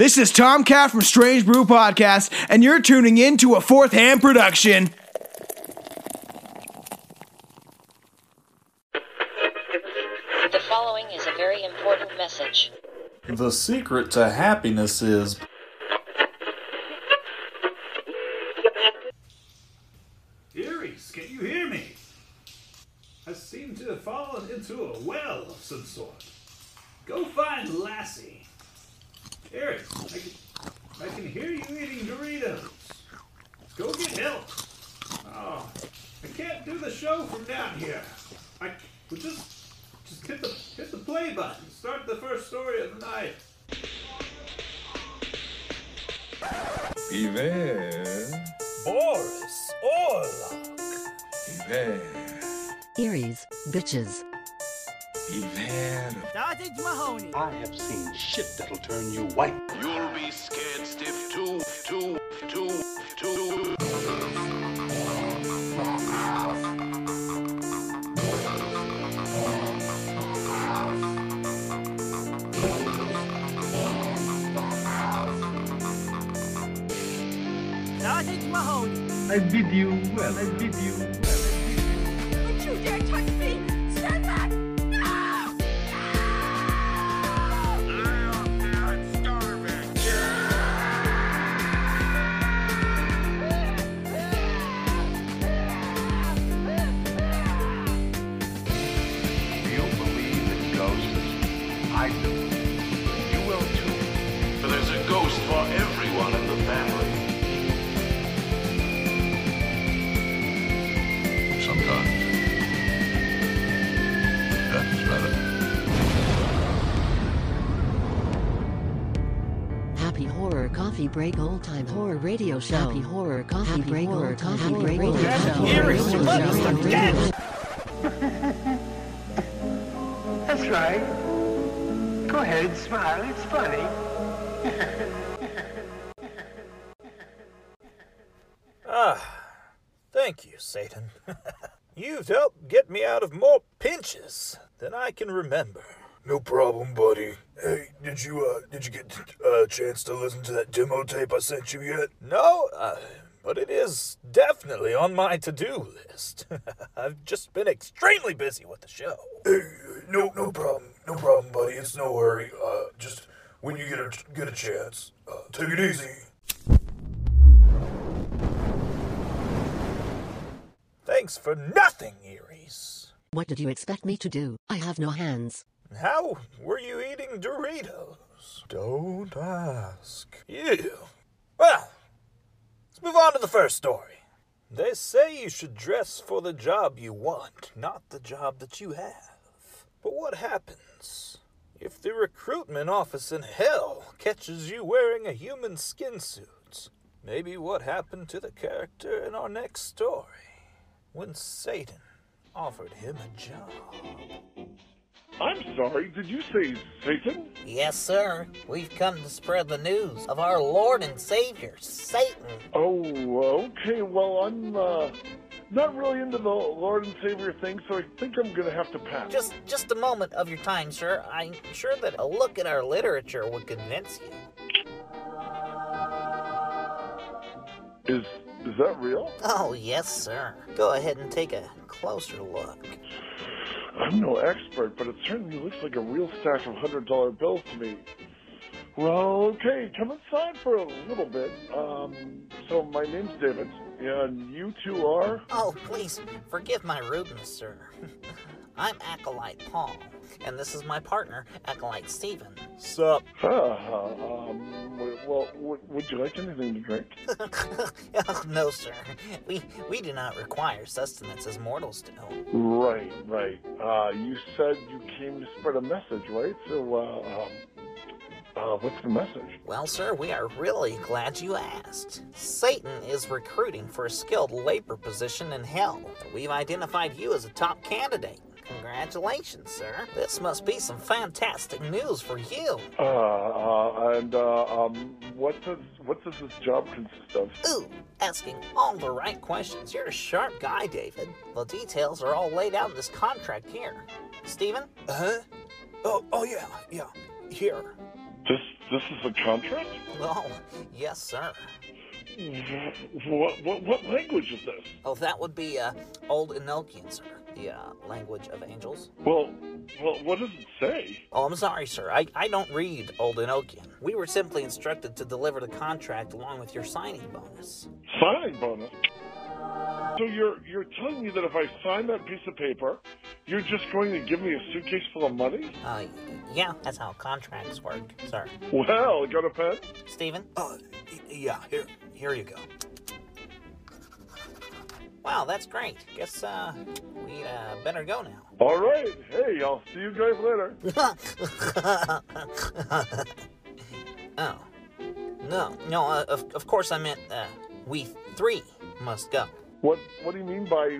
This is Tom Cat from Strange Brew Podcast, and you're tuning in to a fourth hand production. The following is a very important message. The secret to happiness is I bid you well. I bid you well. Don't you dare touch me! Stand back! Coffee Break Old Time Horror Radio Show. Happy Horror Coffee Break Old Coffee Break Old Show. Eries, Radio your mother's Show. the dead. That's right. Go ahead, smile. It's funny. Ah, thank you, Satan. You've helped get me out of more pinches than I can remember. No problem, buddy. Hey, did you uh did you get a chance to listen to that demo tape I sent you yet? No, uh, but it is definitely on my to-do list. I've just been extremely busy with the show. Hey, no no problem, no problem, buddy. It's no worry. Uh, just when you get a get a chance, uh, take it easy. Thanks for nothing, Eries. What did you expect me to do? I have no hands. How were you eating Doritos? Don't ask. You. Well, let's move on to the first story. They say you should dress for the job you want, not the job that you have. But what happens if the recruitment office in hell catches you wearing a human skin suit? Maybe what happened to the character in our next story when Satan offered him a job. I'm sorry, did you say Satan? Yes, sir. We've come to spread the news of our Lord and Savior, Satan. Oh, okay, well, I'm, uh, not really into the Lord and Savior thing, so I think I'm gonna have to pass. Just just a moment of your time, sir. I'm sure that a look at our literature would convince you. Is, is that real? Oh, yes, sir. Go ahead and take a closer look. I'm no expert, but it certainly looks like a real stack of hundred dollar bills to me. Well, okay, come inside for a little bit. Um, so my name's David, and you two are? Oh, please, forgive my rudeness, sir. I'm Acolyte Paul, and this is my partner, Acolyte Stephen. Sup? Uh, um, well, would you like anything to drink? oh, no, sir. We we do not require sustenance as mortals do. Right, right. Uh, you said you came to spread a message, right? So, uh, um, uh, what's the message? Well, sir, we are really glad you asked. Satan is recruiting for a skilled labor position in hell. We've identified you as a top candidate. Congratulations, sir. This must be some fantastic news for you. Uh, uh, and, uh, um, what does, what does this job consist of? Ooh, asking all the right questions. You're a sharp guy, David. The details are all laid out in this contract here. Stephen? Huh? Oh, oh yeah, yeah. Here. Just This is a contract? Oh, yes, sir. What, what, what language is this? Oh, that would be uh, Old Enochian, sir. The uh, language of angels. Well, well, what does it say? Oh, I'm sorry, sir. I, I don't read Old Enochian. We were simply instructed to deliver the contract along with your signing bonus. Signing bonus? So you're you're telling me that if I sign that piece of paper, you're just going to give me a suitcase full of money? Uh, yeah, that's how contracts work, sir. Well, got a pen? Steven? Uh, yeah, here, here you go. Wow, that's great. Guess, uh, we, uh, better go now. All right. Hey, I'll see you guys later. oh. No, no, uh, of, of course I meant, uh, we three must go. What What do you mean by?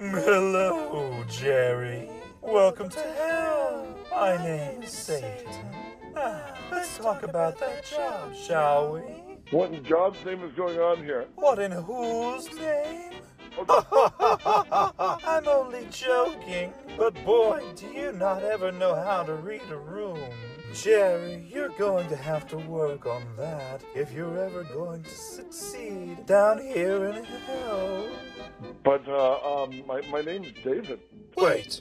Hello, Jerry. Welcome to hell. My name is Satan. Ah, let's talk about that job, shall we? What in God's name is going on here? What in whose name? I'm only joking, but boy, do you not ever know how to read a room. Jerry, you're going to have to work on that if you're ever going to succeed down here in hell. But uh, um, my my name's David. Wait.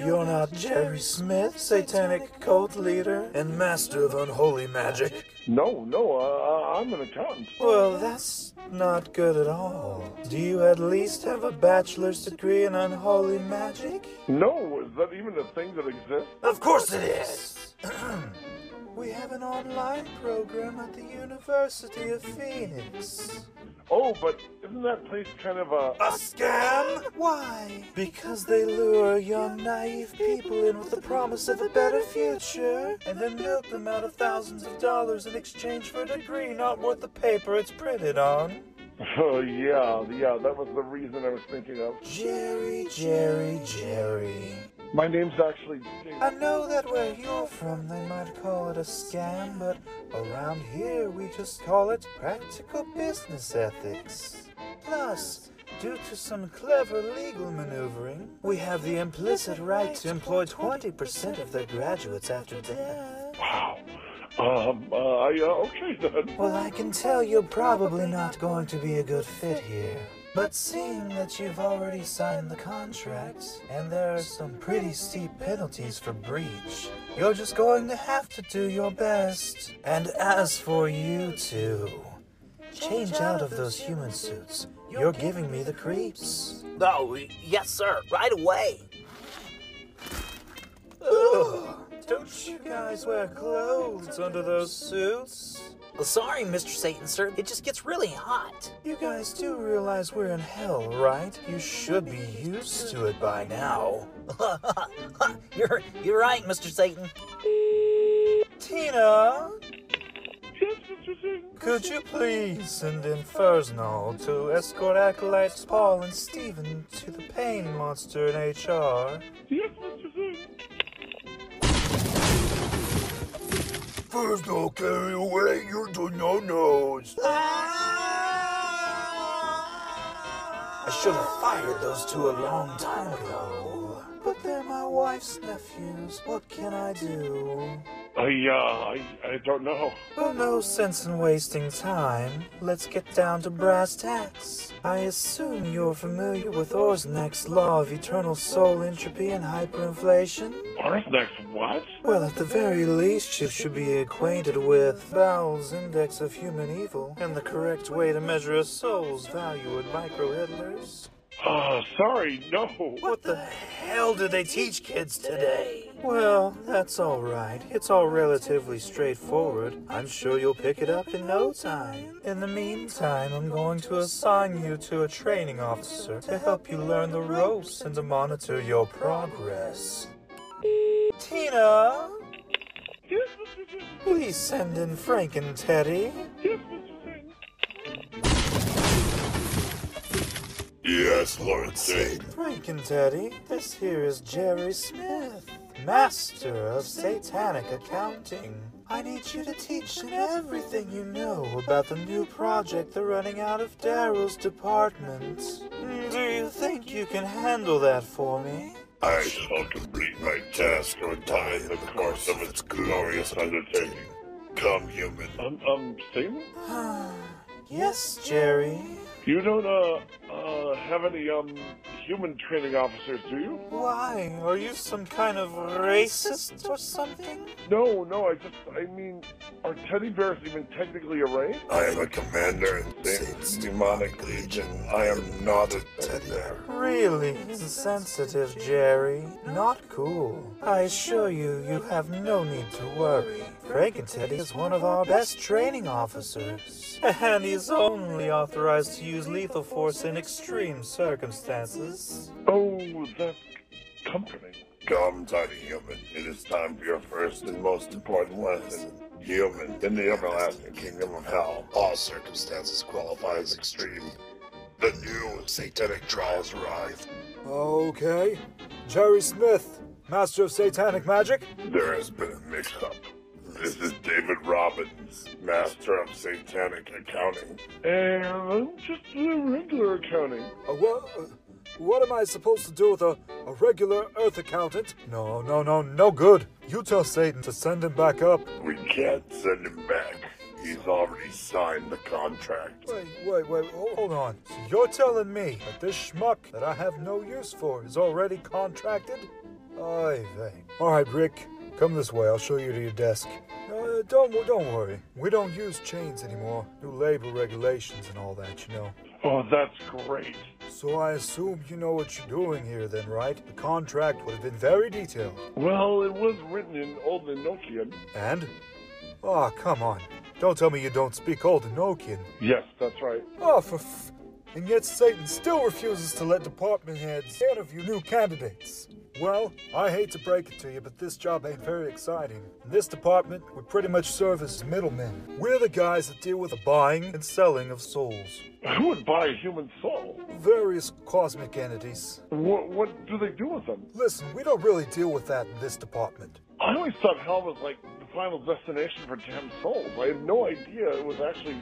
You're not Jerry Smith, satanic cult leader and master of unholy magic? No, no, uh, I'm an accountant. Well, that's not good at all. Do you at least have a bachelor's degree in unholy magic? No, is that even a thing that exists? Of course it is. we have an online program at the University of Phoenix. Oh, but isn't that place kind of a... A scam? Why? Because they lure young, naive people in with the promise of a better future, and then milk them out of thousands of dollars in exchange for a degree not worth the paper it's printed on. Oh, yeah, yeah, that was the reason I was thinking of. Jerry, Jerry, Jerry. My name's actually... I know that where you're from they might call it a scam, but around here we just call it practical business ethics. Plus, due to some clever legal maneuvering, we have the implicit right to employ 20% of their graduates after death. Wow. Um, uh, I, uh, okay then. Well, I can tell you're probably not going to be a good fit here. But seeing that you've already signed the contract, and there are some pretty steep penalties for breach, you're just going to have to do your best. And as for you two, change out of those human suits. You're giving me the creeps. Oh, yes, sir, right away. Ugh, don't you guys wear clothes under those suits? Well, sorry, Mr. Satan, sir. It just gets really hot. You guys do realize we're in hell, right? You should be used to it by now. you're you're right, Mr. Satan. Tina, Yes, Mr. Could you please send in Fursnall to escort acolytes Paul and Stephen to the pain monster in HR? Yes, Mr. Singh. First, I'll carry away your no-nos. Ah! I should have fired those two a long time ago. But they're my wife's nephews. What can I do? I, uh, I, I don't know. Well, no sense in wasting time. Let's get down to brass tacks. I assume you're familiar with Orsneck's law of eternal soul entropy and hyperinflation? Orsneck's what? Well, at the very least, you should be acquainted with Bowell's Index of Human Evil and the correct way to measure a soul's value in microhitlers. Uh, sorry, no. What the hell do they teach kids today? Well, that's all right. It's all relatively straightforward. I'm sure you'll pick it up in no time. In the meantime, I'm going to assign you to a training officer to help you learn the ropes and to monitor your progress. Tina, Yes, Mr. Singh. please send in Frankenteddy. Yes, Mr. Singh. Yes, Lord Satan. Frankenteddy, this here is Jerry Smith, master of satanic accounting. I need you to teach them everything you know about the new project they're running out of Daryl's department. Do you think you can handle that for me? I shall complete my task or die in the course of its glorious undertaking. Come, human. Um, um, Satan? yes, Jerry. You don't, uh, uh, have any, um, human training officers, do you? Why? Are you some kind of racist or something? No, no, I just, I mean, are teddy bears even technically a race? I am a commander in Satan's demonic legion. I am not a teddy bear. Really insensitive, Jerry. Not cool. I assure you, you have no need to worry. Frankenteddy is one of our best training officers. And he's only authorized to use lethal force in extreme circumstances. Oh, that comforting. Come, tiny human. It is time for your first and most important lesson. Human, in the everlasting kingdom of hell, all circumstances qualify as extreme. The new satanic trials arrive. Okay. Jerry Smith, Master of Satanic Magic? There has been a mix-up. This is David Robbins, Master of Satanic Accounting. And I'm just a regular accounting. Uh, what, uh, what am I supposed to do with a, a regular Earth accountant? No, no, no, no good. You tell Satan to send him back up. We can't send him back. He's already signed the contract. Wait, wait, wait, hold, hold on. So you're telling me that this schmuck that I have no use for is already contracted? Oy vey. All right, Rick, come this way. I'll show you to your desk. Uh, don't, don't worry. We don't use chains anymore. New labor regulations and all that, you know. Oh, that's great. So I assume you know what you're doing here then, right? The contract would have been very detailed. Well, it was written in Old Enochian. And? Oh, come on. Don't tell me you don't speak Old Enochian. Yes, that's right. Oh, for f- And yet Satan still refuses to let department heads interview new candidates. Well, I hate to break it to you, but this job ain't very exciting. In this department, we pretty much serve as middlemen. We're the guys that deal with the buying and selling of souls. Who would buy a human soul? Various cosmic entities. What, what do they do with them? Listen, we don't really deal with that in this department. I always thought hell was like final destination for damn souls. I had no idea it was actually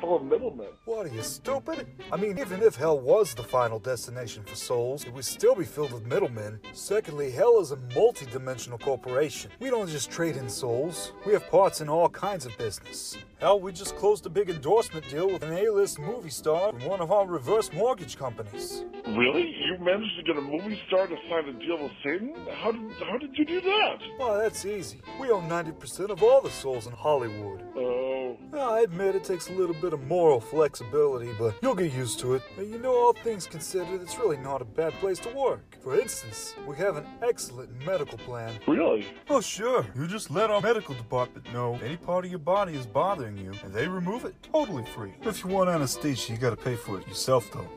full of middlemen. What are you, stupid? I mean, even if hell was the final destination for souls, it would still be filled with middlemen. Secondly, hell is a multi dimensional corporation. We don't just trade in souls, we have parts in all kinds of business. Hell, we just closed a big endorsement deal with an A list movie star from one of our reverse mortgage companies. Really? You managed to get a movie star to sign a deal with Satan? How did, how did you do that? Well, that's easy. We own 90% of all the souls in Hollywood. Oh. I admit it takes a little bit of moral flexibility, but you'll get used to it. And you know, all things considered, it's really not a bad place to work. For instance, we have an excellent medical plan. Really? Oh, sure. You just let our medical department know any part of your body is bothering you, and they remove it totally free. If you want anesthesia, you gotta pay for it yourself, though.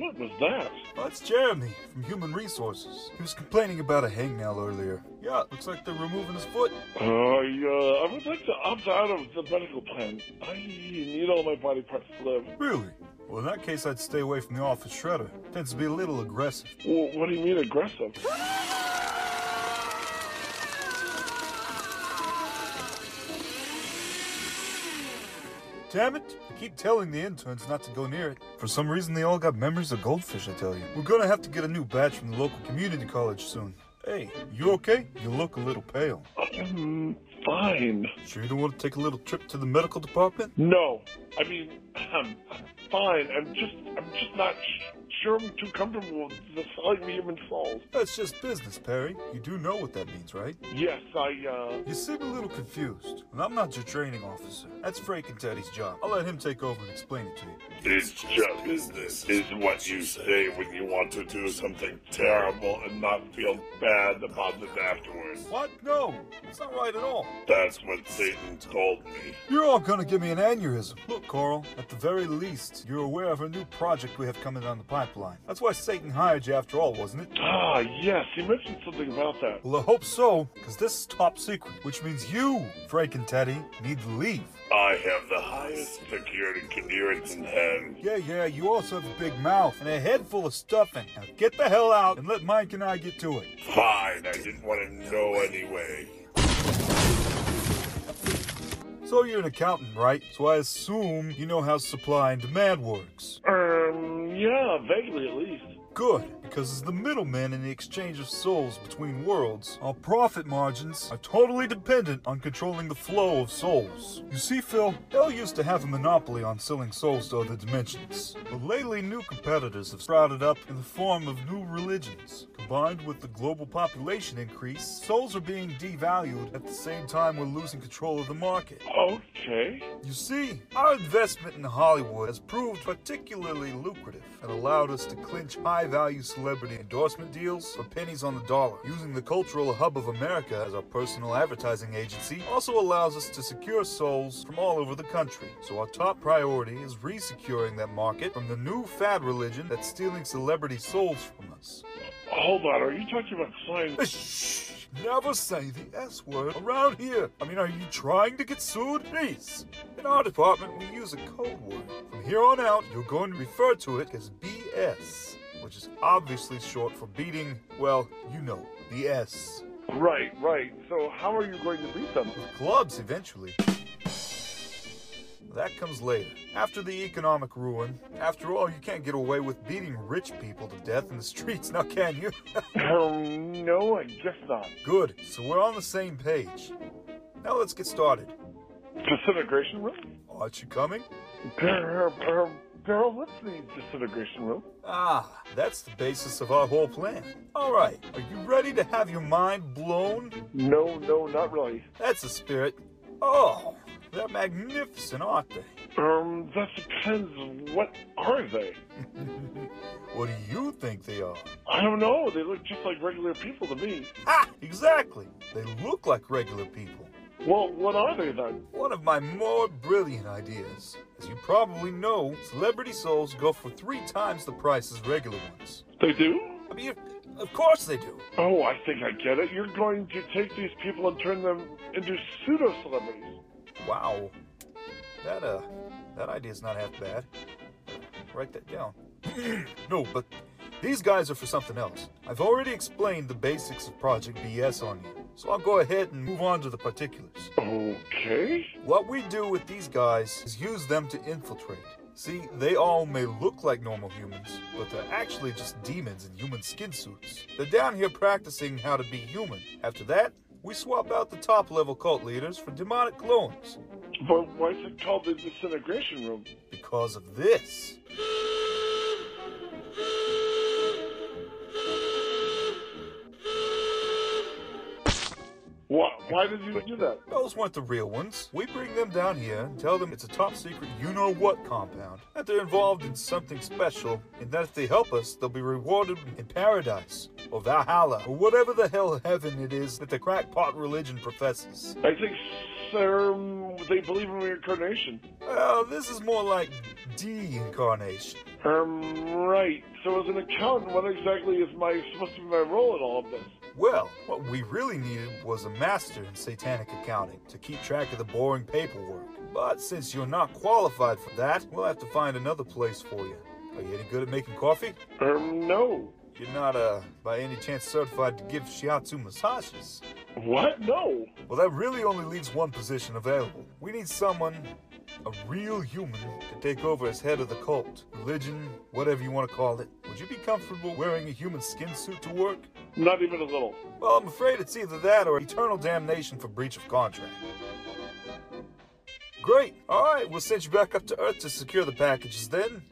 What was that? Oh, it's Jeremy from Human Resources. He was complaining about a hangnail earlier. Yeah, looks like they're removing his foot. I, uh, I would like to opt out of the medical plan. I need all my body parts to live. Really? Well, in that case, I'd stay away from the office shredder. Tends to be a little aggressive. Well, what do you mean aggressive? Damn it! Keep telling the interns not to go near it. For some reason, they all got memories of goldfish, I tell you. We're gonna have to get a new batch from the local community college soon. Hey, you okay? You look a little pale. Um, fine. Sure you don't want to take a little trip to the medical department? No. I mean, I'm, I'm fine. I'm just, I'm just not sure I'm too comfortable with the selling human souls. That's just business, Perry. You do know what that means, right? Yes, I, uh... You seem a little confused. And I'm not your training officer. That's Frankenteddy's job. I'll let him take over and explain it to you. It's just business, is what you say when you want to do something terrible and not feel bad about it afterwards. What? No, it's not right at all. That's what Satan told me. You're all gonna give me an aneurysm. Look, Coral, at the very least, you're aware of a new project we have coming down the pipeline. That's why Satan hired you after all, wasn't it? Ah, yes, you mentioned something about that. Well, I hope so, because this is top secret, which means you, Frankenteddy, need to leave. I have the highest security clearance in hell. Yeah, yeah, you also have a big mouth and a head full of stuffing. Now get the hell out and let Mike and I get to it. Fine, I didn't want to know anyway. So you're an accountant, right? So I assume you know how supply and demand works. Um, yeah, vaguely at least. Good, because as the middleman in the exchange of souls between worlds, our profit margins are totally dependent on controlling the flow of souls. You see, Phil, Hell used to have a monopoly on selling souls to other dimensions, but lately new competitors have sprouted up in the form of new religions. Combined with the global population increase, souls are being devalued at the same time we're losing control of the market. Okay. You see, our investment in Hollywood has proved particularly lucrative and allowed us to clinch high value celebrity endorsement deals for pennies on the dollar. Using the cultural hub of America as our personal advertising agency also allows us to secure souls from all over the country. So our top priority is resecuring that market from the new fad religion that's stealing celebrity souls from us. Hold on, are you talking about flying? Shh! Never say the S word around here. I mean, are you trying to get sued? Please. In our department, we use a code word. From here on out, you're going to refer to it as BS, which is obviously short for beating, well, you know, the S. Right, right. So how are you going to beat them? With clubs, eventually. That comes later. After the economic ruin. After all, you can't get away with beating rich people to death in the streets, now can you? um, no, I guess not. Good. So we're on the same page. Now let's get started. Disintegration room? Aren't you coming? Daryl, what's the disintegration room? Ah, that's the basis of our whole plan. All right, are you ready to have your mind blown? No, no, not really. That's the spirit. Oh, they're magnificent, aren't they? Um, that depends. What are they? what do you think they are? I don't know. They look just like regular people to me. Ah, exactly. They look like regular people. Well, what are they then? One of my more brilliant ideas. As you probably know, celebrity souls go for three times the price as regular ones. They do? I mean, of course they do. Oh, I think I get it. You're going to take these people and turn them into pseudo celebrities. Wow. That, uh, that idea's not half bad. Write that down. no, but these guys are for something else. I've already explained the basics of Project BS on you, so I'll go ahead and move on to the particulars. Okay. What we do with these guys is use them to infiltrate. See, they all may look like normal humans, but they're actually just demons in human skin suits. They're down here practicing how to be human. After that, we swap out the top level cult leaders for demonic clones. But why is it called the disintegration room? Because of this. What? Why did you do that? Those weren't the real ones. We bring them down here and tell them it's a top secret you know what compound. That they're involved in something special, and that if they help us, they'll be rewarded in paradise, or Valhalla, or whatever the hell heaven it is that the crackpot religion professes. I think, sir, they believe in reincarnation. Well, this is more like de-incarnation. Um, right. So as an accountant, what exactly is my supposed to be my role in all of this? Well, what we really needed was a master in satanic accounting to keep track of the boring paperwork. But since you're not qualified for that, we'll have to find another place for you. Are you any good at making coffee? Um, no. You're not, uh, by any chance certified to give shiatsu massages? What? No. Well, that really only leaves one position available. We need someone, a real human, to take over as head of the cult, religion, whatever you want to call it. Would you be comfortable wearing a human skin suit to work? Not even a little. Well, I'm afraid it's either that or eternal damnation for breach of contract. Great. All right, we'll send you back up to Earth to secure the packages then.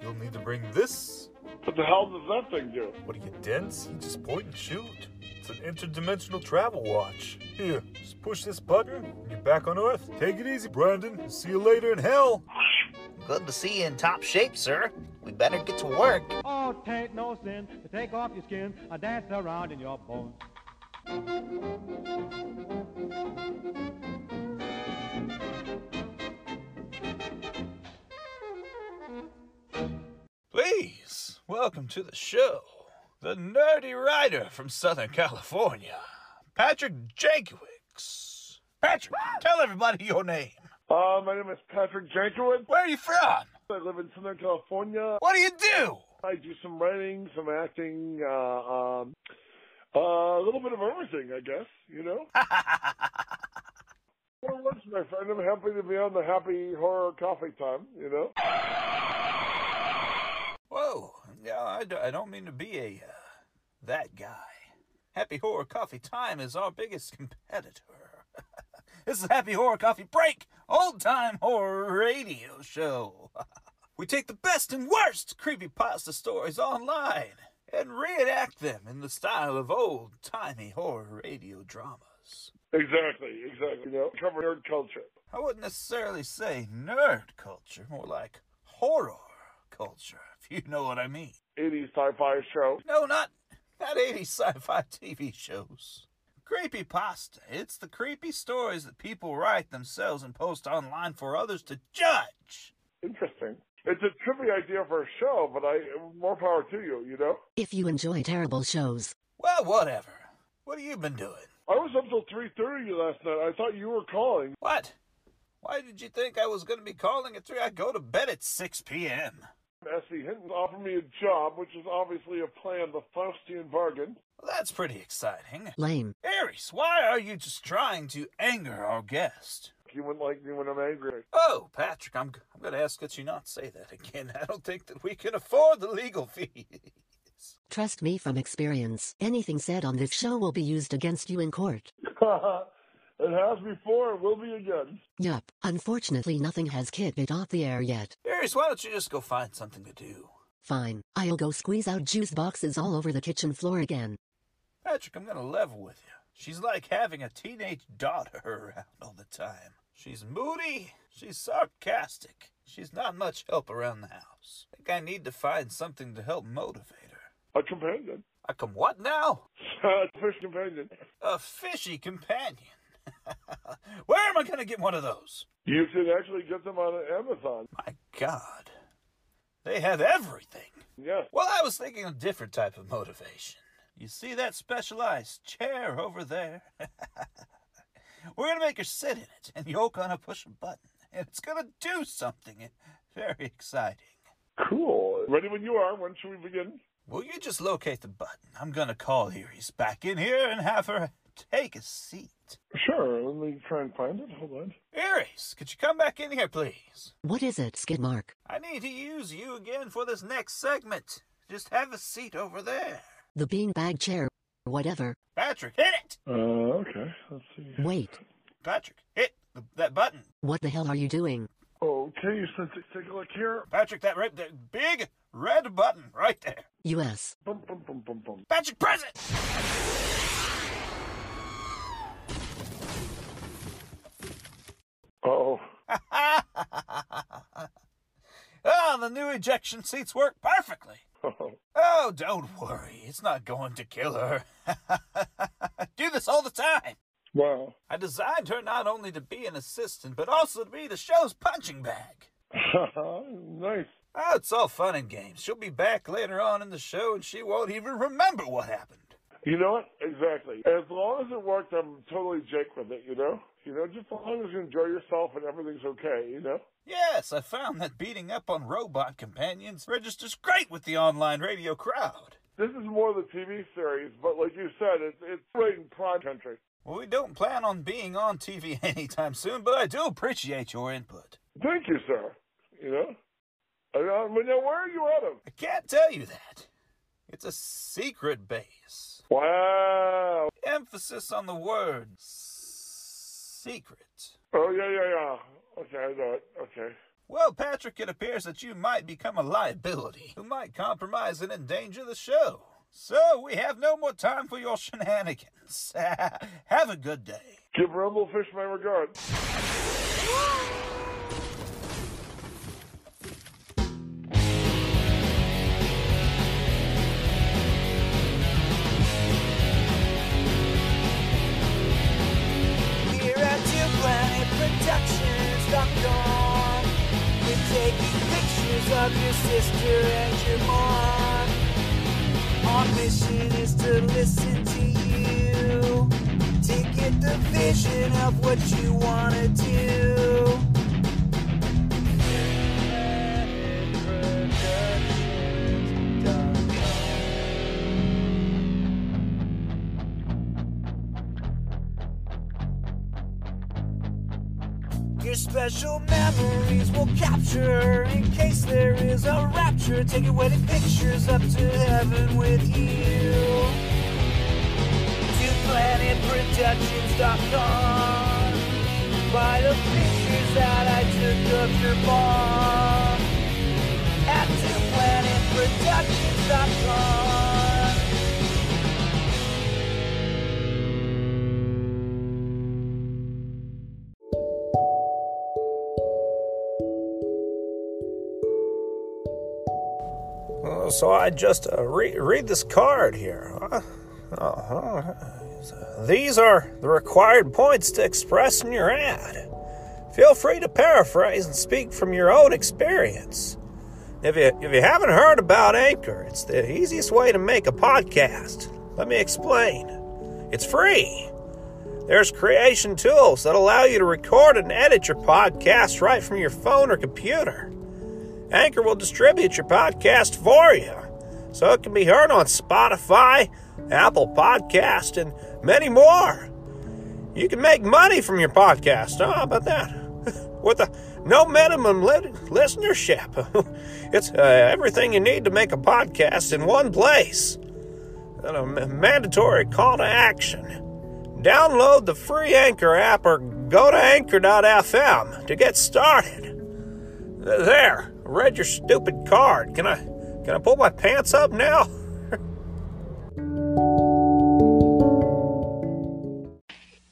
You'll need to bring this. What the hell does that thing do? What are you, dense? You just point and shoot. It's an interdimensional travel watch. Here, just push this button and you're back on Earth. Take it easy, Brandon. See you later in hell. Good to see you in top shape, sir. We better get to work. Oh, tain't no sin to take off your skin and dance around in your bones. Please, welcome to the show. The nerdy writer from Southern California, Patrick Jankowicz. Patrick, tell everybody your name. Uh, my name is Patrick Jankowicz. Where are you from? I live in Southern California. What do you do? I do some writing, some acting, uh, um, uh, a little bit of everything, I guess, you know? well, what's my friend? I'm happy to be on the Happy Horror Coffee Time, you know? Yeah, I, I don't mean to be a uh, that guy. Happy Horror Coffee Time is our biggest competitor. this is Happy Horror Coffee Break, old time horror radio show. we take the best and worst creepy pasta stories online and reenact them in the style of old timey horror radio dramas. Exactly, exactly. You know, cover nerd culture. I wouldn't necessarily say nerd culture, more like horror culture, if you know what I mean. 80s sci-fi show. No, not not 80s sci-fi TV shows. Creepy pasta. It's the creepy stories that people write themselves and post online for others to judge. Interesting. It's a trippy idea for a show, but I more power to you. You know. If you enjoy terrible shows, Well, whatever. What have you been doing? I was up till 3:30 last night. I thought you were calling. What? Why did you think I was going to be calling at 3? I go to bed at 6 p.m. Essie Hinton offered me a job, which is obviously a plan, the Faustian bargain. Well, that's pretty exciting. lame. Aries, why are you just trying to anger our guest? You wouldn't like me when I'm angry. Oh, Patrick, I'm, I'm going to ask that you not say that again. I don't think that we can afford the legal fees. Trust me from experience. Anything said on this show will be used against you in court. it has before, and will be again. Yup. Unfortunately, nothing has kicked it off the air yet. Aries, why don't you just go find something to do? Fine. I'll go squeeze out juice boxes all over the kitchen floor again. Patrick, I'm going to level with you. She's like having a teenage daughter around all the time. She's moody, she's sarcastic, she's not much help around the house. I think I need to find something to help motivate her. A companion. I come what now? A fish companion. A fishy companion. Where am I going to get one of those? You can actually get them on Amazon. My God. They have everything. Yes. Well, I was thinking a different type of motivation. You see that specialized chair over there? We're going to make her sit in it, and you're going to push a button, and it's going to do something very exciting. Cool. Ready when you are. When should we begin? Will you just locate the button? I'm going to call Iris back in here and have her take a seat. Sure. Let me try and find it. Hold on. Iris, could you come back in here, please? What is it, Skidmark? I need to use you again for this next segment. Just have a seat over there. The beanbag chair. Whatever. Patrick, hit it! Uh, okay. Let's see. Wait. Patrick, hit the, that button. What the hell are you doing? Okay, so t- take a look here. Patrick, that, red, that big red button right there. U.S. Bum, bum, bum, bum, bum. Patrick, press Uh-oh. oh, the new ejection seats work perfectly. Oh. Oh, don't worry. It's not going to kill her. Do this all the time. Wow. I designed her not only to be an assistant, but also to be the show's punching bag. nice. Oh, it's all fun and games. She'll be back later on in the show and she won't even remember what happened. You know what? Exactly. As long as it worked, I'm totally Jake with it, you know? You know, just as long as you enjoy yourself and everything's okay, you know? Yes, I found that beating up on robot companions registers great with the online radio crowd. This is more the TV series, but like you said, it's, it's right in prime country. Well, we don't plan on being on TV anytime soon, but I do appreciate your input. Thank you, sir. You know? Uh, but now, where are you out of? I can't tell you that. It's a secret base. Wow. Emphasis on the word secret. Oh, yeah, yeah, yeah. Okay, I know it. Okay. Well, Patrick, it appears that you might become a liability who might compromise and endanger the show. So we have no more time for your shenanigans. have a good day. Give Rumblefish my regards. Planet Productions.com We're taking pictures of your sister and your mom. Our mission is to listen to you. To get the vision of what you wanna do Your special memories we'll capture in case there is a rapture. Take your wedding pictures up to heaven with you. To planetproductions.com. Buy the pictures that I took of your mom at to planetproductions.com. so I just uh, re- read this card here. huh? Uh-huh. These are the required points to express in your ad. Feel free to paraphrase and speak from your own experience. If you, if you haven't heard about Anchor, it's the easiest way to make a podcast. Let me explain. It's free. There's creation tools that allow you to record and edit your podcast right from your phone or computer. Anchor will distribute your podcast for you, so it can be heard on Spotify, Apple Podcast, and many more. You can make money from your podcast. Oh, how about that? With a no minimum li- listenership. it's uh, everything you need to make a podcast in one place. And a mandatory call to action. Download the free Anchor app or go to anchor.fm to get started. There, read your stupid card. Can I can I pull my pants up now?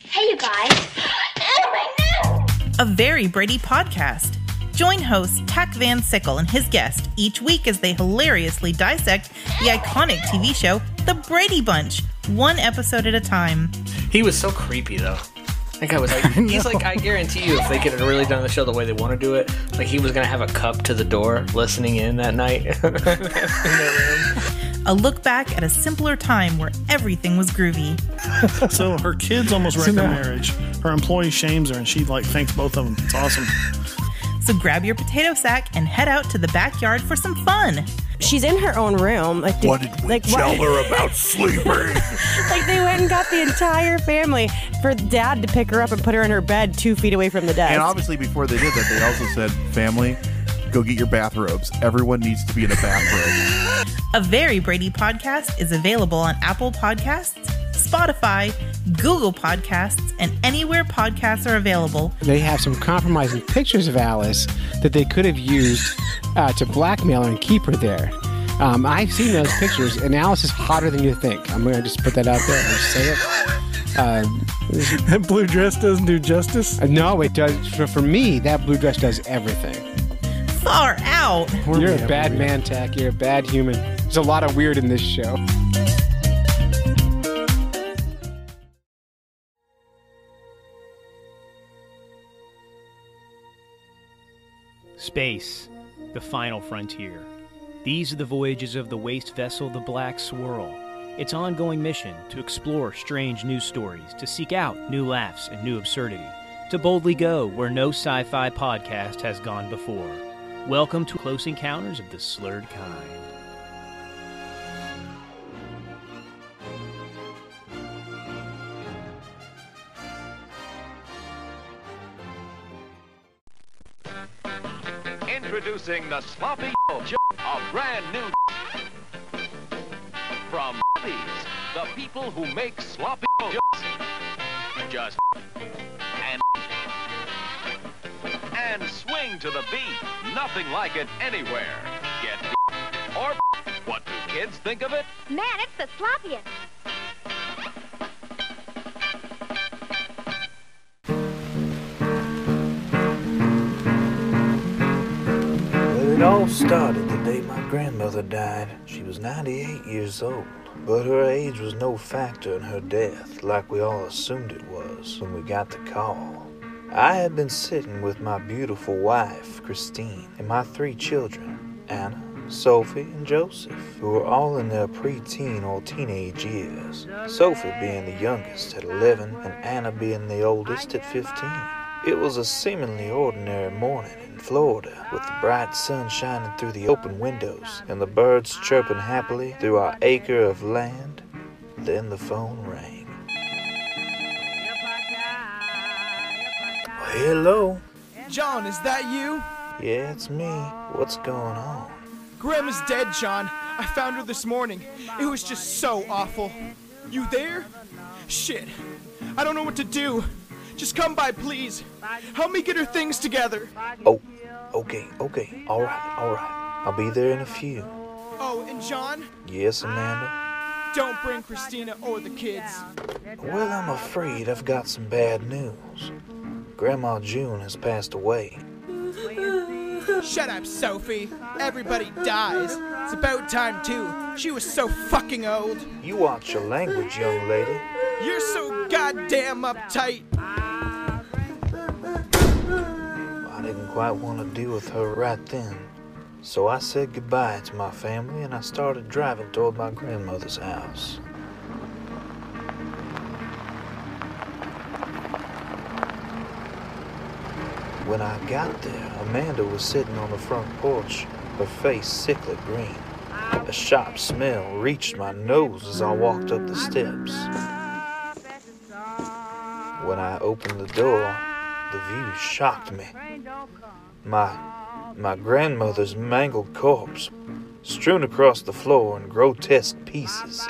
Hey, you guys. a Very Brady podcast. Join host Tack Van Sickle and his guest each week as they hilariously dissect the iconic TV show The Brady Bunch, one episode at a time. He was so creepy though. That I was like, he's like, I guarantee you, if they could have really done the show the way they want to do it, like he was gonna have a cup to the door, listening in that night. in their room. A look back at a simpler time where everything was groovy. so her kids almost wreck So her marriage. Her employee shames her, and she like thanks both of them. It's awesome. So grab your potato sack and head out to the backyard for some fun. She's in her own room. Like, What did we like, tell her about sleeping? like they went and got the entire family for dad to pick her up and put her in her bed two feet away from the desk. And obviously, before they did that, they also said, "Family, go get your bathrobes. Everyone needs to be in a bathrobe." A Very Brady podcast is available on Apple Podcasts, Spotify, Google Podcasts, and anywhere podcasts are available. They have some compromising pictures of Alice that they could have used uh, to blackmail her and keep her there. Um, I've seen those pictures, and Alice is hotter than you think. I'm going to just put that out there and say it. Um, that blue dress doesn't do justice. no, it does. For, for me, that blue dress does everything. Far out. You're a bad man, Tack. You're a bad human. There's a lot of weird in this show. Space, the final frontier. These are the voyages of the waste vessel, the Black Swirl. Its ongoing mission to explore strange news stories, to seek out new laughs and new absurdity, to boldly go where no sci fi podcast has gone before. Welcome to Close Encounters of the Slurred Kind. Introducing the Sloppy a brand new from Puppies, the people who make sloppy joes. Just and and swing to the beat. Nothing like it anywhere. Get or what do kids think of it? Man, it's the sloppiest. It all started the day my grandmother died. She was 98 years old, but her age was no factor in her death like we all assumed it was when we got the call. I had been sitting with my beautiful wife, Christine, and my three children, Anna, Sophie, and Joseph, who were all in their preteen or teenage years. Sophie being the youngest at 11 and Anna being the oldest at 15. It was a seemingly ordinary morning in Florida, with the bright sun shining through the open windows and the birds chirping happily through our acre of land. Then the phone rang. Hello. John, is that you? Yeah, it's me. What's going on? Grandma's dead, John. I found her this morning. It was just so awful. You there? Shit. I don't know what to do. Just come by, please. Help me get her things together. Oh, okay, okay. All right, all right. I'll be there in a few. Oh, and John, Yes, Amanda? don't bring Christina or the kids. Well, I'm afraid I've got some bad news. Grandma June has passed away. Shut up, Sophie. Everybody dies. It's about time, too. She was so fucking old. You watch your language, young lady. You're so goddamn uptight. Quite want to deal with her right then. So I said goodbye to my family and I started driving toward my grandmother's house. When I got there, Amanda was sitting on the front porch, her face sickly green. A sharp smell reached my nose as I walked up the steps. When I opened the door, the view shocked me. My my grandmother's mangled corpse, strewn across the floor in grotesque pieces.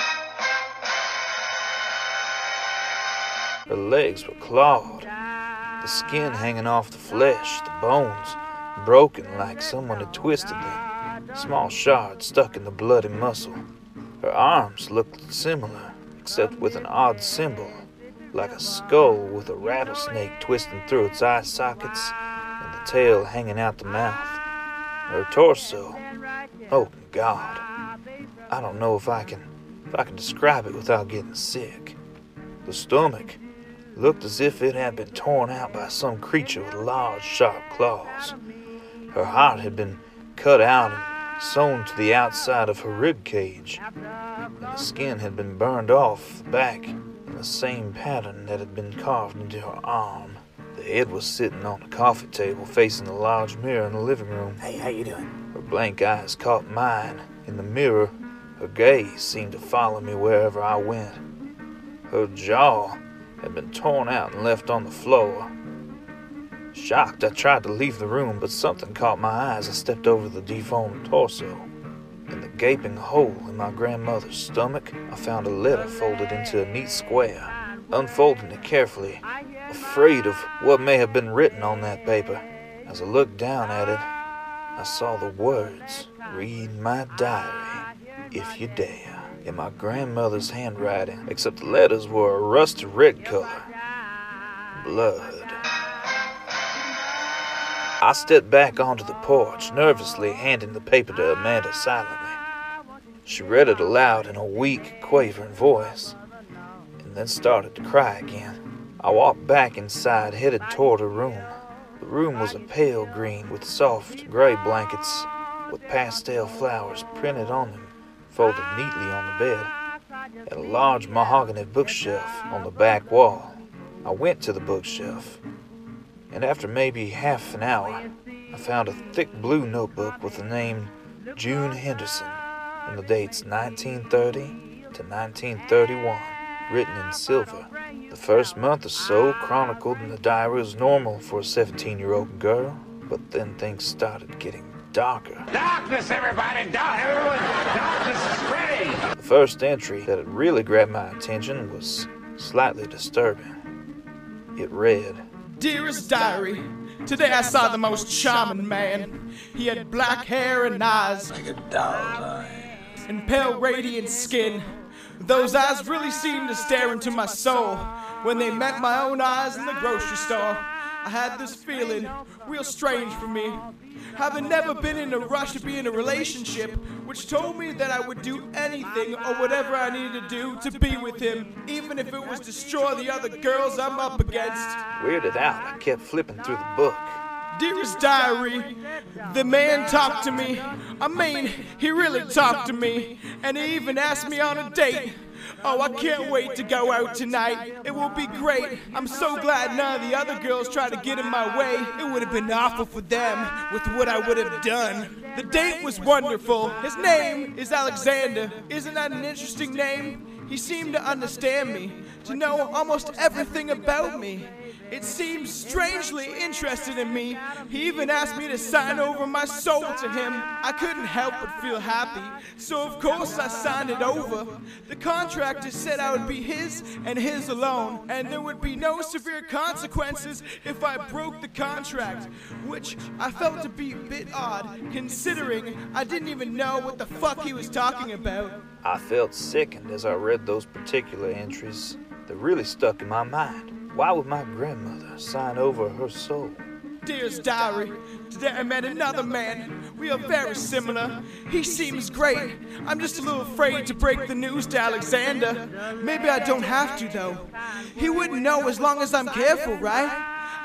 Her legs were clawed, the skin hanging off the flesh, the bones broken like someone had twisted them, small shards stuck in the bloody muscle. Her arms looked similar, except with an odd symbol, like a skull with a rattlesnake twisting through its eye sockets and the tail hanging out the mouth. Her torso, oh God, I don't know if I can, if I can describe it without getting sick. The stomach looked as if it had been torn out by some creature with large, sharp claws. Her heart had been cut out and sewn to the outside of her rib cage, and the skin had been burned off the back the same pattern that had been carved into her arm. The head was sitting on the coffee table facing the large mirror in the living room. Hey, how you doing? Her blank eyes caught mine. In the mirror, her gaze seemed to follow me wherever I went. Her jaw had been torn out and left on the floor. Shocked, I tried to leave the room, but something caught my eye as I stepped over the deformed torso. In the gaping hole in my grandmother's stomach, I found a letter folded into a neat square. Unfolding it carefully, afraid of what may have been written on that paper, as I looked down at it, I saw the words, Read my diary, if you dare, in my grandmother's handwriting, except the letters were a rusty red color. Blood. I stepped back onto the porch, nervously handing the paper to Amanda silently. She read it aloud in a weak, quavering voice, and then started to cry again. I walked back inside, headed toward her room. The room was a pale green with soft, gray blankets with pastel flowers printed on them, folded neatly on the bed, and a large mahogany bookshelf on the back wall. I went to the bookshelf, and after maybe half an hour, I found a thick blue notebook with the name June Henderson and the dates 1930 to 1931, written in silver. The first month or so chronicled in the diary was normal for a 17 year old girl, but then things started getting darker. Darkness, everybody! Dark, everyone! Darkness is spreading! The first entry that had really grabbed my attention was slightly disturbing. It read, Dearest diary, today I saw the most charming man. He had black hair and eyes. Like a doll's eye. And pale, radiant skin. Those eyes really seemed to stare into my soul when they met my own eyes in the grocery store. I had this feeling, real strange for me, having never been in a rush to be in a relationship, which told me that I would do anything or whatever I needed to do to be with him, even if it was destroy the other girls I'm up against. Weirded out, I kept flipping through the book. Dearest diary, the man talked to me. I mean, he really talked to me, and he even asked me on a date. Oh, I can't wait to go out tonight. It will be great. I'm so glad none of the other girls tried to get in my way. It would have been awful for them with what I would have done. The date was wonderful. His name is Alexander. Isn't that an interesting name? He seemed to understand me, to know almost everything about me. It seemed strangely interested in me. He even asked me to sign over my soul to him. I couldn't help but feel happy, so of course I signed it over. The contractor said I would be his and his alone, and there would be no severe consequences if I broke the contract, which I felt to be a bit odd, considering I didn't even know what the fuck he was talking about. I felt sickened as I read those particular entries. They really stuck in my mind. Why would my grandmother sign over her soul? Dearest diary, today I met another man. We are very similar. He seems great. I'm just a little afraid to break the news to Alexander. Maybe I don't have to, though. He wouldn't know as long as I'm careful, right?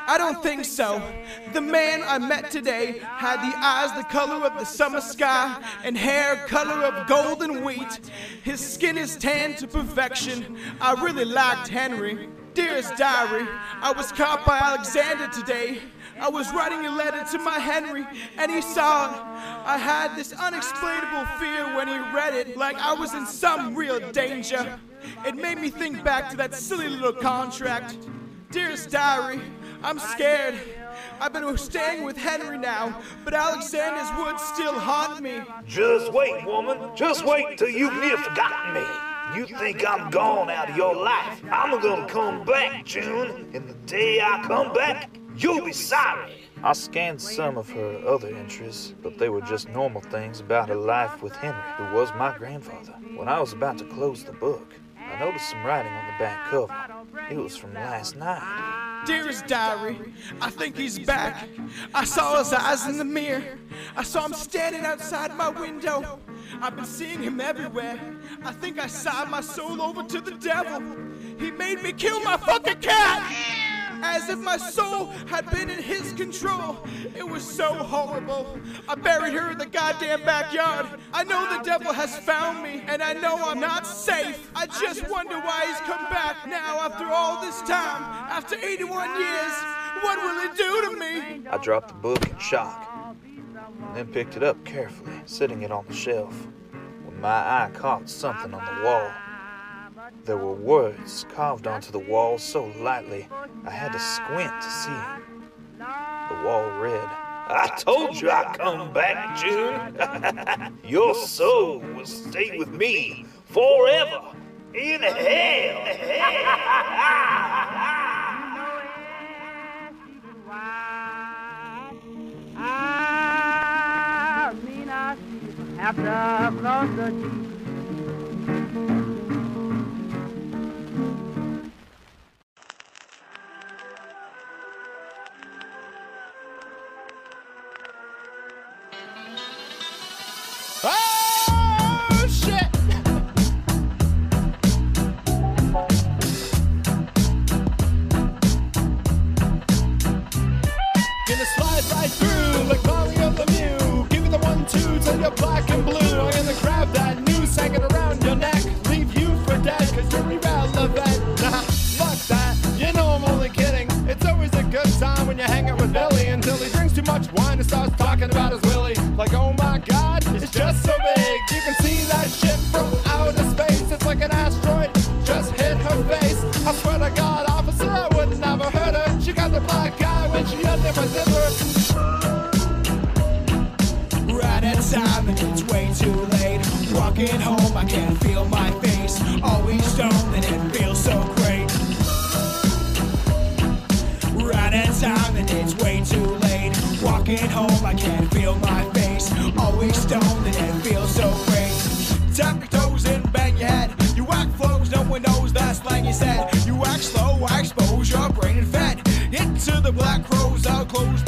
I don't think so. The man I met today had the eyes the color of the summer sky and hair color of golden wheat. His skin is tanned to perfection. I really liked Henry. Dearest diary, I was caught by Alexander today. I was writing a letter to my Henry, and he saw it. I had this unexplainable fear when he read it, like I was in some real danger. It made me think back to that silly little contract. Dearest diary, I'm scared. I've been staying with Henry now, but Alexander's woods still haunt me. Just wait, woman. Just wait till you've near forgotten me. You think I'm gone out of your life. I'm gonna come back, June. And the day I come back, you'll be sorry. I scanned some of her other entries, but they were just normal things about her life with Henry, who was my grandfather. When I was about to close the book, I noticed some writing on the back cover. It was from last night. Dearest diary, I think he's back. I saw his eyes in the mirror. I saw him standing outside my window. I've been seeing him everywhere. I think I signed my soul over to the devil. He made me kill my fucking cat! As if my soul had been in his control. It was so horrible. I buried her in the goddamn backyard. I know the devil has found me, and I know I'm not safe. I just wonder why he's come back now after all this time. After 81 years, what will he do to me? I dropped the book in shock, and then picked it up carefully, setting it on the shelf. When my eye caught something on the wall, there were words carved onto the wall so lightly I had to squint to see them. The wall read, I told you I'd come back, June. Your soul will stay with me forever in hell. after the. It's way too late. Walking home, I can't feel my face. Always stoned and it feels so great. Right at time and it's way too late. Walking home, I can't feel my face. Always stoned and it feels so great. Tap your toes and bang your head. You act flows, no one knows that slang you said. You act slow, I expose your brain and fed. Into the black crows, I'll close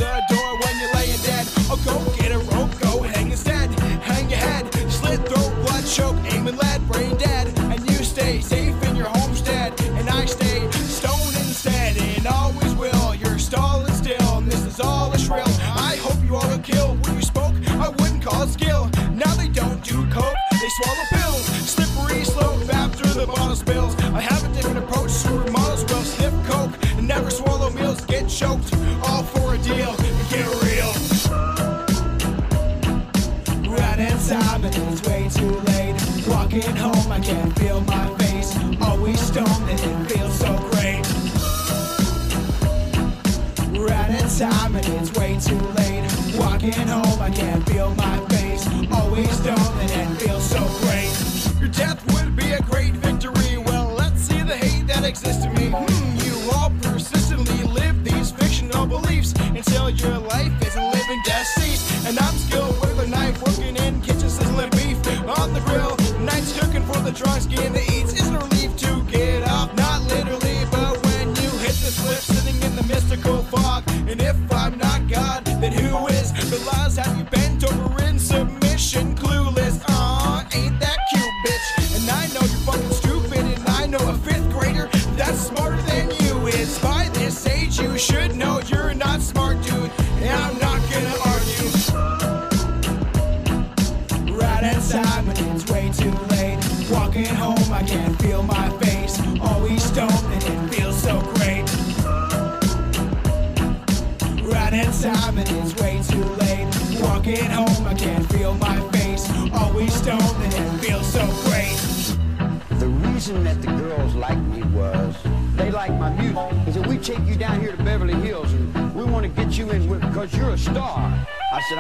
exists in me. Hmm, you all persistently live these fictional beliefs until your life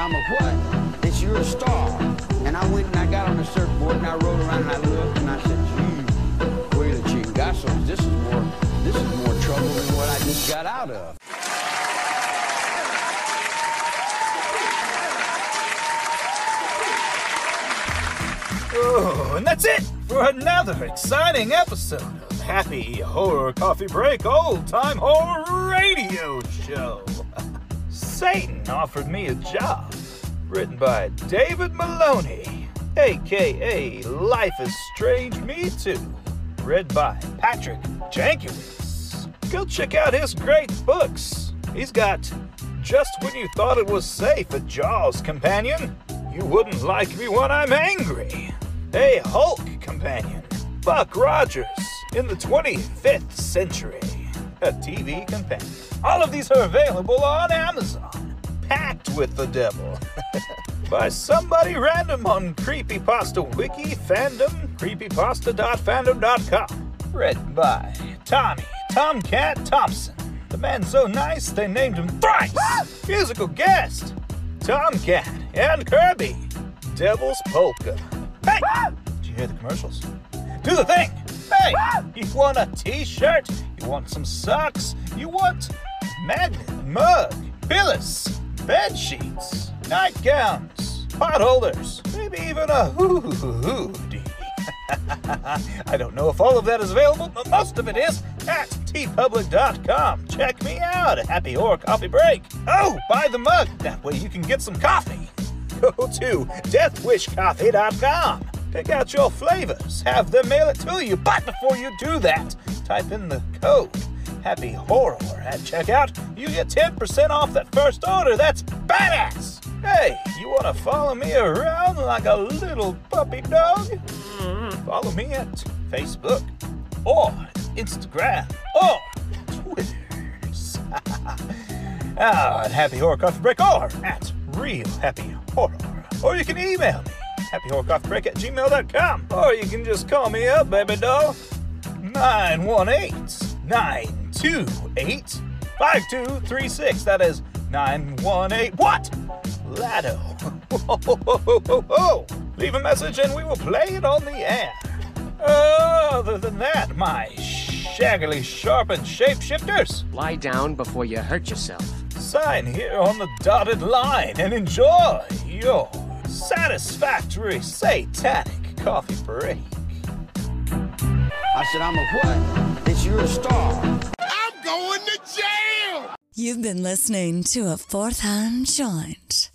I'm a what? Said, you're a star. And I went and I got on the surfboard and I rode around and I looked and I said, gee, wait a chingasos, this is more, this is more trouble than what I just got out of. Oh, and that's it for another exciting episode of Happy Horror Coffee Break Old Time Horror Radio Show. Satan offered me a job, written by David Maloney, aka Life is Strange Me Too, read by Patrick Jankiewicz. Go check out his great books. He's got Just When You Thought It Was Safe, a Jaws companion. You wouldn't like me when I'm angry. A Hulk companion. Buck Rogers in the 25th century. A TV companion. All of these are available on Amazon. Pact with the devil. By somebody random on Creepypasta Wiki Fandom, creepypasta.fandom.com. Read by Tommy Tomcat Thompson. The man's so nice they named him thrice. Musical guest Tomcat and Kirby. Devil's Polka. Hey! Did you hear the commercials? Do the thing! Hey! You want a t-shirt? You want some socks? You want magnet, mug, pillows, bed sheets, nightgowns, pot holders, maybe even a hoodie. I don't know if all of that is available, but most of it is at teepublic.com. Check me out Happy Horror Coffee Break. Oh, buy the mug. That way you can get some coffee. Go to deathwishcoffee.com. Pick out your flavors. Have them mail it to you. But before you do that, type in the code Happy Horror at checkout. You get 10% off that first order. That's badass. Hey, you want to follow me around like a little puppy dog? Follow me at Facebook or Instagram or Twitter. ah, at Happy Horror Coffee Break or at Real Happy Horror. Or you can email me, happyhorrorcoffeebreak at gmail.com. Or you can just call me up, baby doll. 918-928-5236. That is 918 what? Lado. Leave a message and we will play it on the air. Other than that, my shaggily sharpened shapeshifters. Lie down before you hurt yourself. Sign here on the dotted line and enjoy your satisfactory satanic coffee break. I said, I'm a what? They said, you're a star. I'm going to jail! You've been listening to a fourth hand joint.